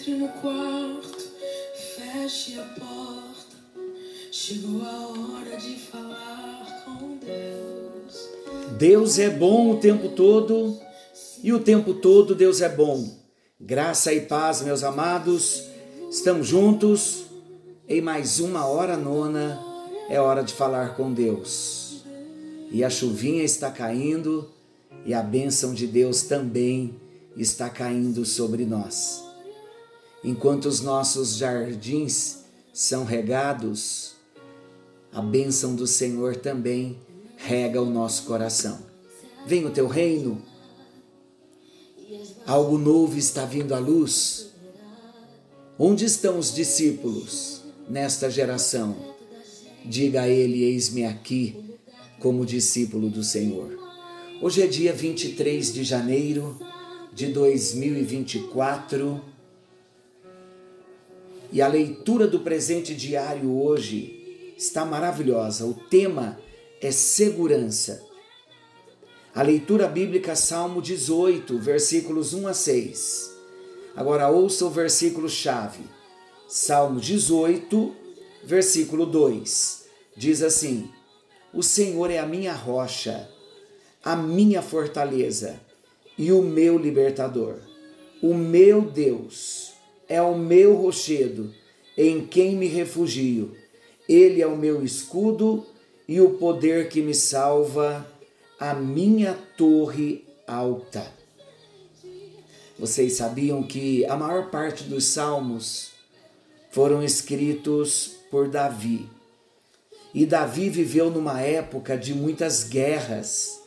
Entre no quarto, feche a porta. Chegou a hora de falar com Deus. Deus é bom o tempo todo e o tempo todo Deus é bom. Graça e paz, meus amados. Estamos juntos em mais uma hora nona. É hora de falar com Deus. E a chuvinha está caindo e a bênção de Deus também está caindo sobre nós. Enquanto os nossos jardins são regados, a bênção do Senhor também rega o nosso coração. Vem o teu reino, algo novo está vindo à luz. Onde estão os discípulos nesta geração? Diga a ele: Eis-me aqui, como discípulo do Senhor. Hoje é dia 23 de janeiro de 2024 e a leitura do presente diário hoje está maravilhosa. O tema é segurança. A leitura bíblica, Salmo 18, versículos 1 a 6. Agora ouça o versículo chave. Salmo 18, versículo 2. Diz assim: O Senhor é a minha rocha, a minha fortaleza e o meu libertador. O meu Deus é o meu rochedo, em quem me refugio. Ele é o meu escudo e o poder que me salva, a minha torre alta. Vocês sabiam que a maior parte dos salmos foram escritos por Davi. E Davi viveu numa época de muitas guerras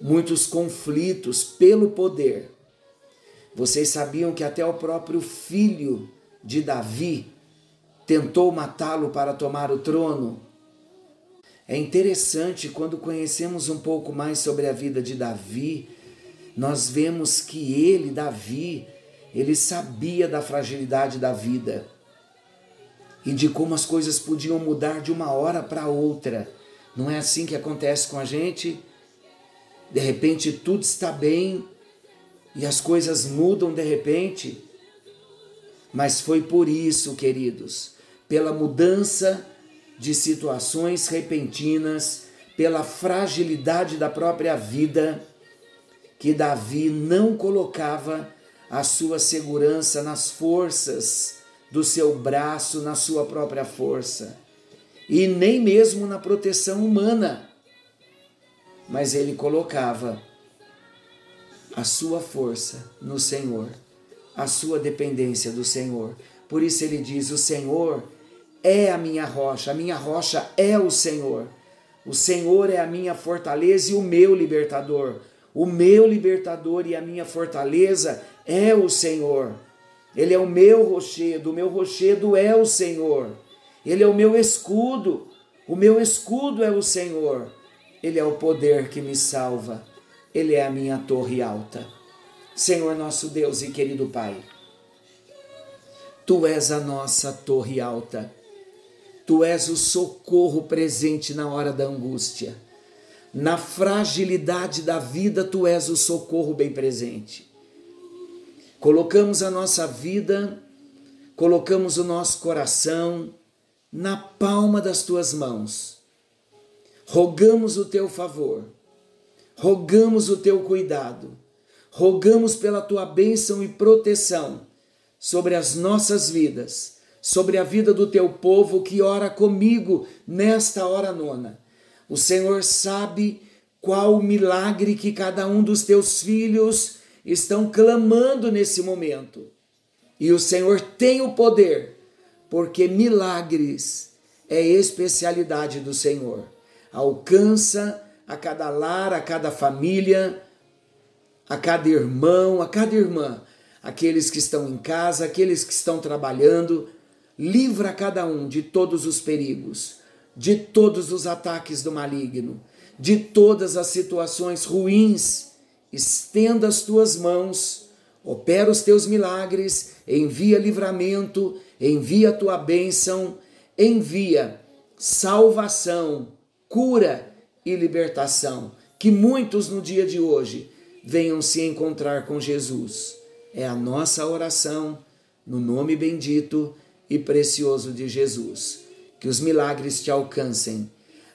muitos conflitos pelo poder. Vocês sabiam que até o próprio filho de Davi tentou matá-lo para tomar o trono? É interessante quando conhecemos um pouco mais sobre a vida de Davi, nós vemos que ele, Davi, ele sabia da fragilidade da vida e de como as coisas podiam mudar de uma hora para outra. Não é assim que acontece com a gente? De repente tudo está bem e as coisas mudam de repente. Mas foi por isso, queridos, pela mudança de situações repentinas, pela fragilidade da própria vida, que Davi não colocava a sua segurança nas forças do seu braço, na sua própria força, e nem mesmo na proteção humana mas ele colocava a sua força no Senhor, a sua dependência do Senhor. Por isso ele diz: O Senhor é a minha rocha, a minha rocha é o Senhor. O Senhor é a minha fortaleza e o meu libertador. O meu libertador e a minha fortaleza é o Senhor. Ele é o meu rochedo, o meu rochedo é o Senhor. Ele é o meu escudo, o meu escudo é o Senhor. Ele é o poder que me salva, Ele é a minha torre alta. Senhor nosso Deus e querido Pai, Tu és a nossa torre alta, Tu és o socorro presente na hora da angústia. Na fragilidade da vida, Tu és o socorro bem presente. Colocamos a nossa vida, colocamos o nosso coração na palma das Tuas mãos rogamos o teu favor, rogamos o teu cuidado, rogamos pela tua bênção e proteção sobre as nossas vidas, sobre a vida do teu povo que ora comigo nesta hora nona. O Senhor sabe qual o milagre que cada um dos teus filhos estão clamando nesse momento. E o Senhor tem o poder, porque milagres é especialidade do Senhor alcança a cada lar, a cada família, a cada irmão, a cada irmã, aqueles que estão em casa, aqueles que estão trabalhando, livra cada um de todos os perigos, de todos os ataques do maligno, de todas as situações ruins. Estenda as tuas mãos, opera os teus milagres, envia livramento, envia a tua bênção, envia salvação cura e libertação. Que muitos no dia de hoje venham se encontrar com Jesus. É a nossa oração no nome bendito e precioso de Jesus. Que os milagres te alcancem.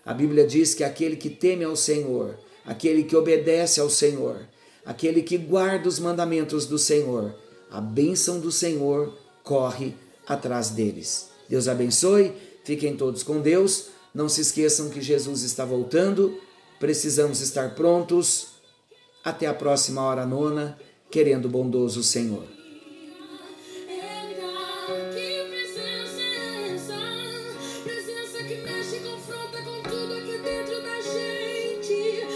A Bíblia diz que aquele que teme ao Senhor, aquele que obedece ao Senhor, aquele que guarda os mandamentos do Senhor, a bênção do Senhor corre atrás deles. Deus abençoe, fiquem todos com Deus. Não se esqueçam que Jesus está voltando, precisamos estar prontos. Até a próxima hora nona, querendo bondoso Senhor.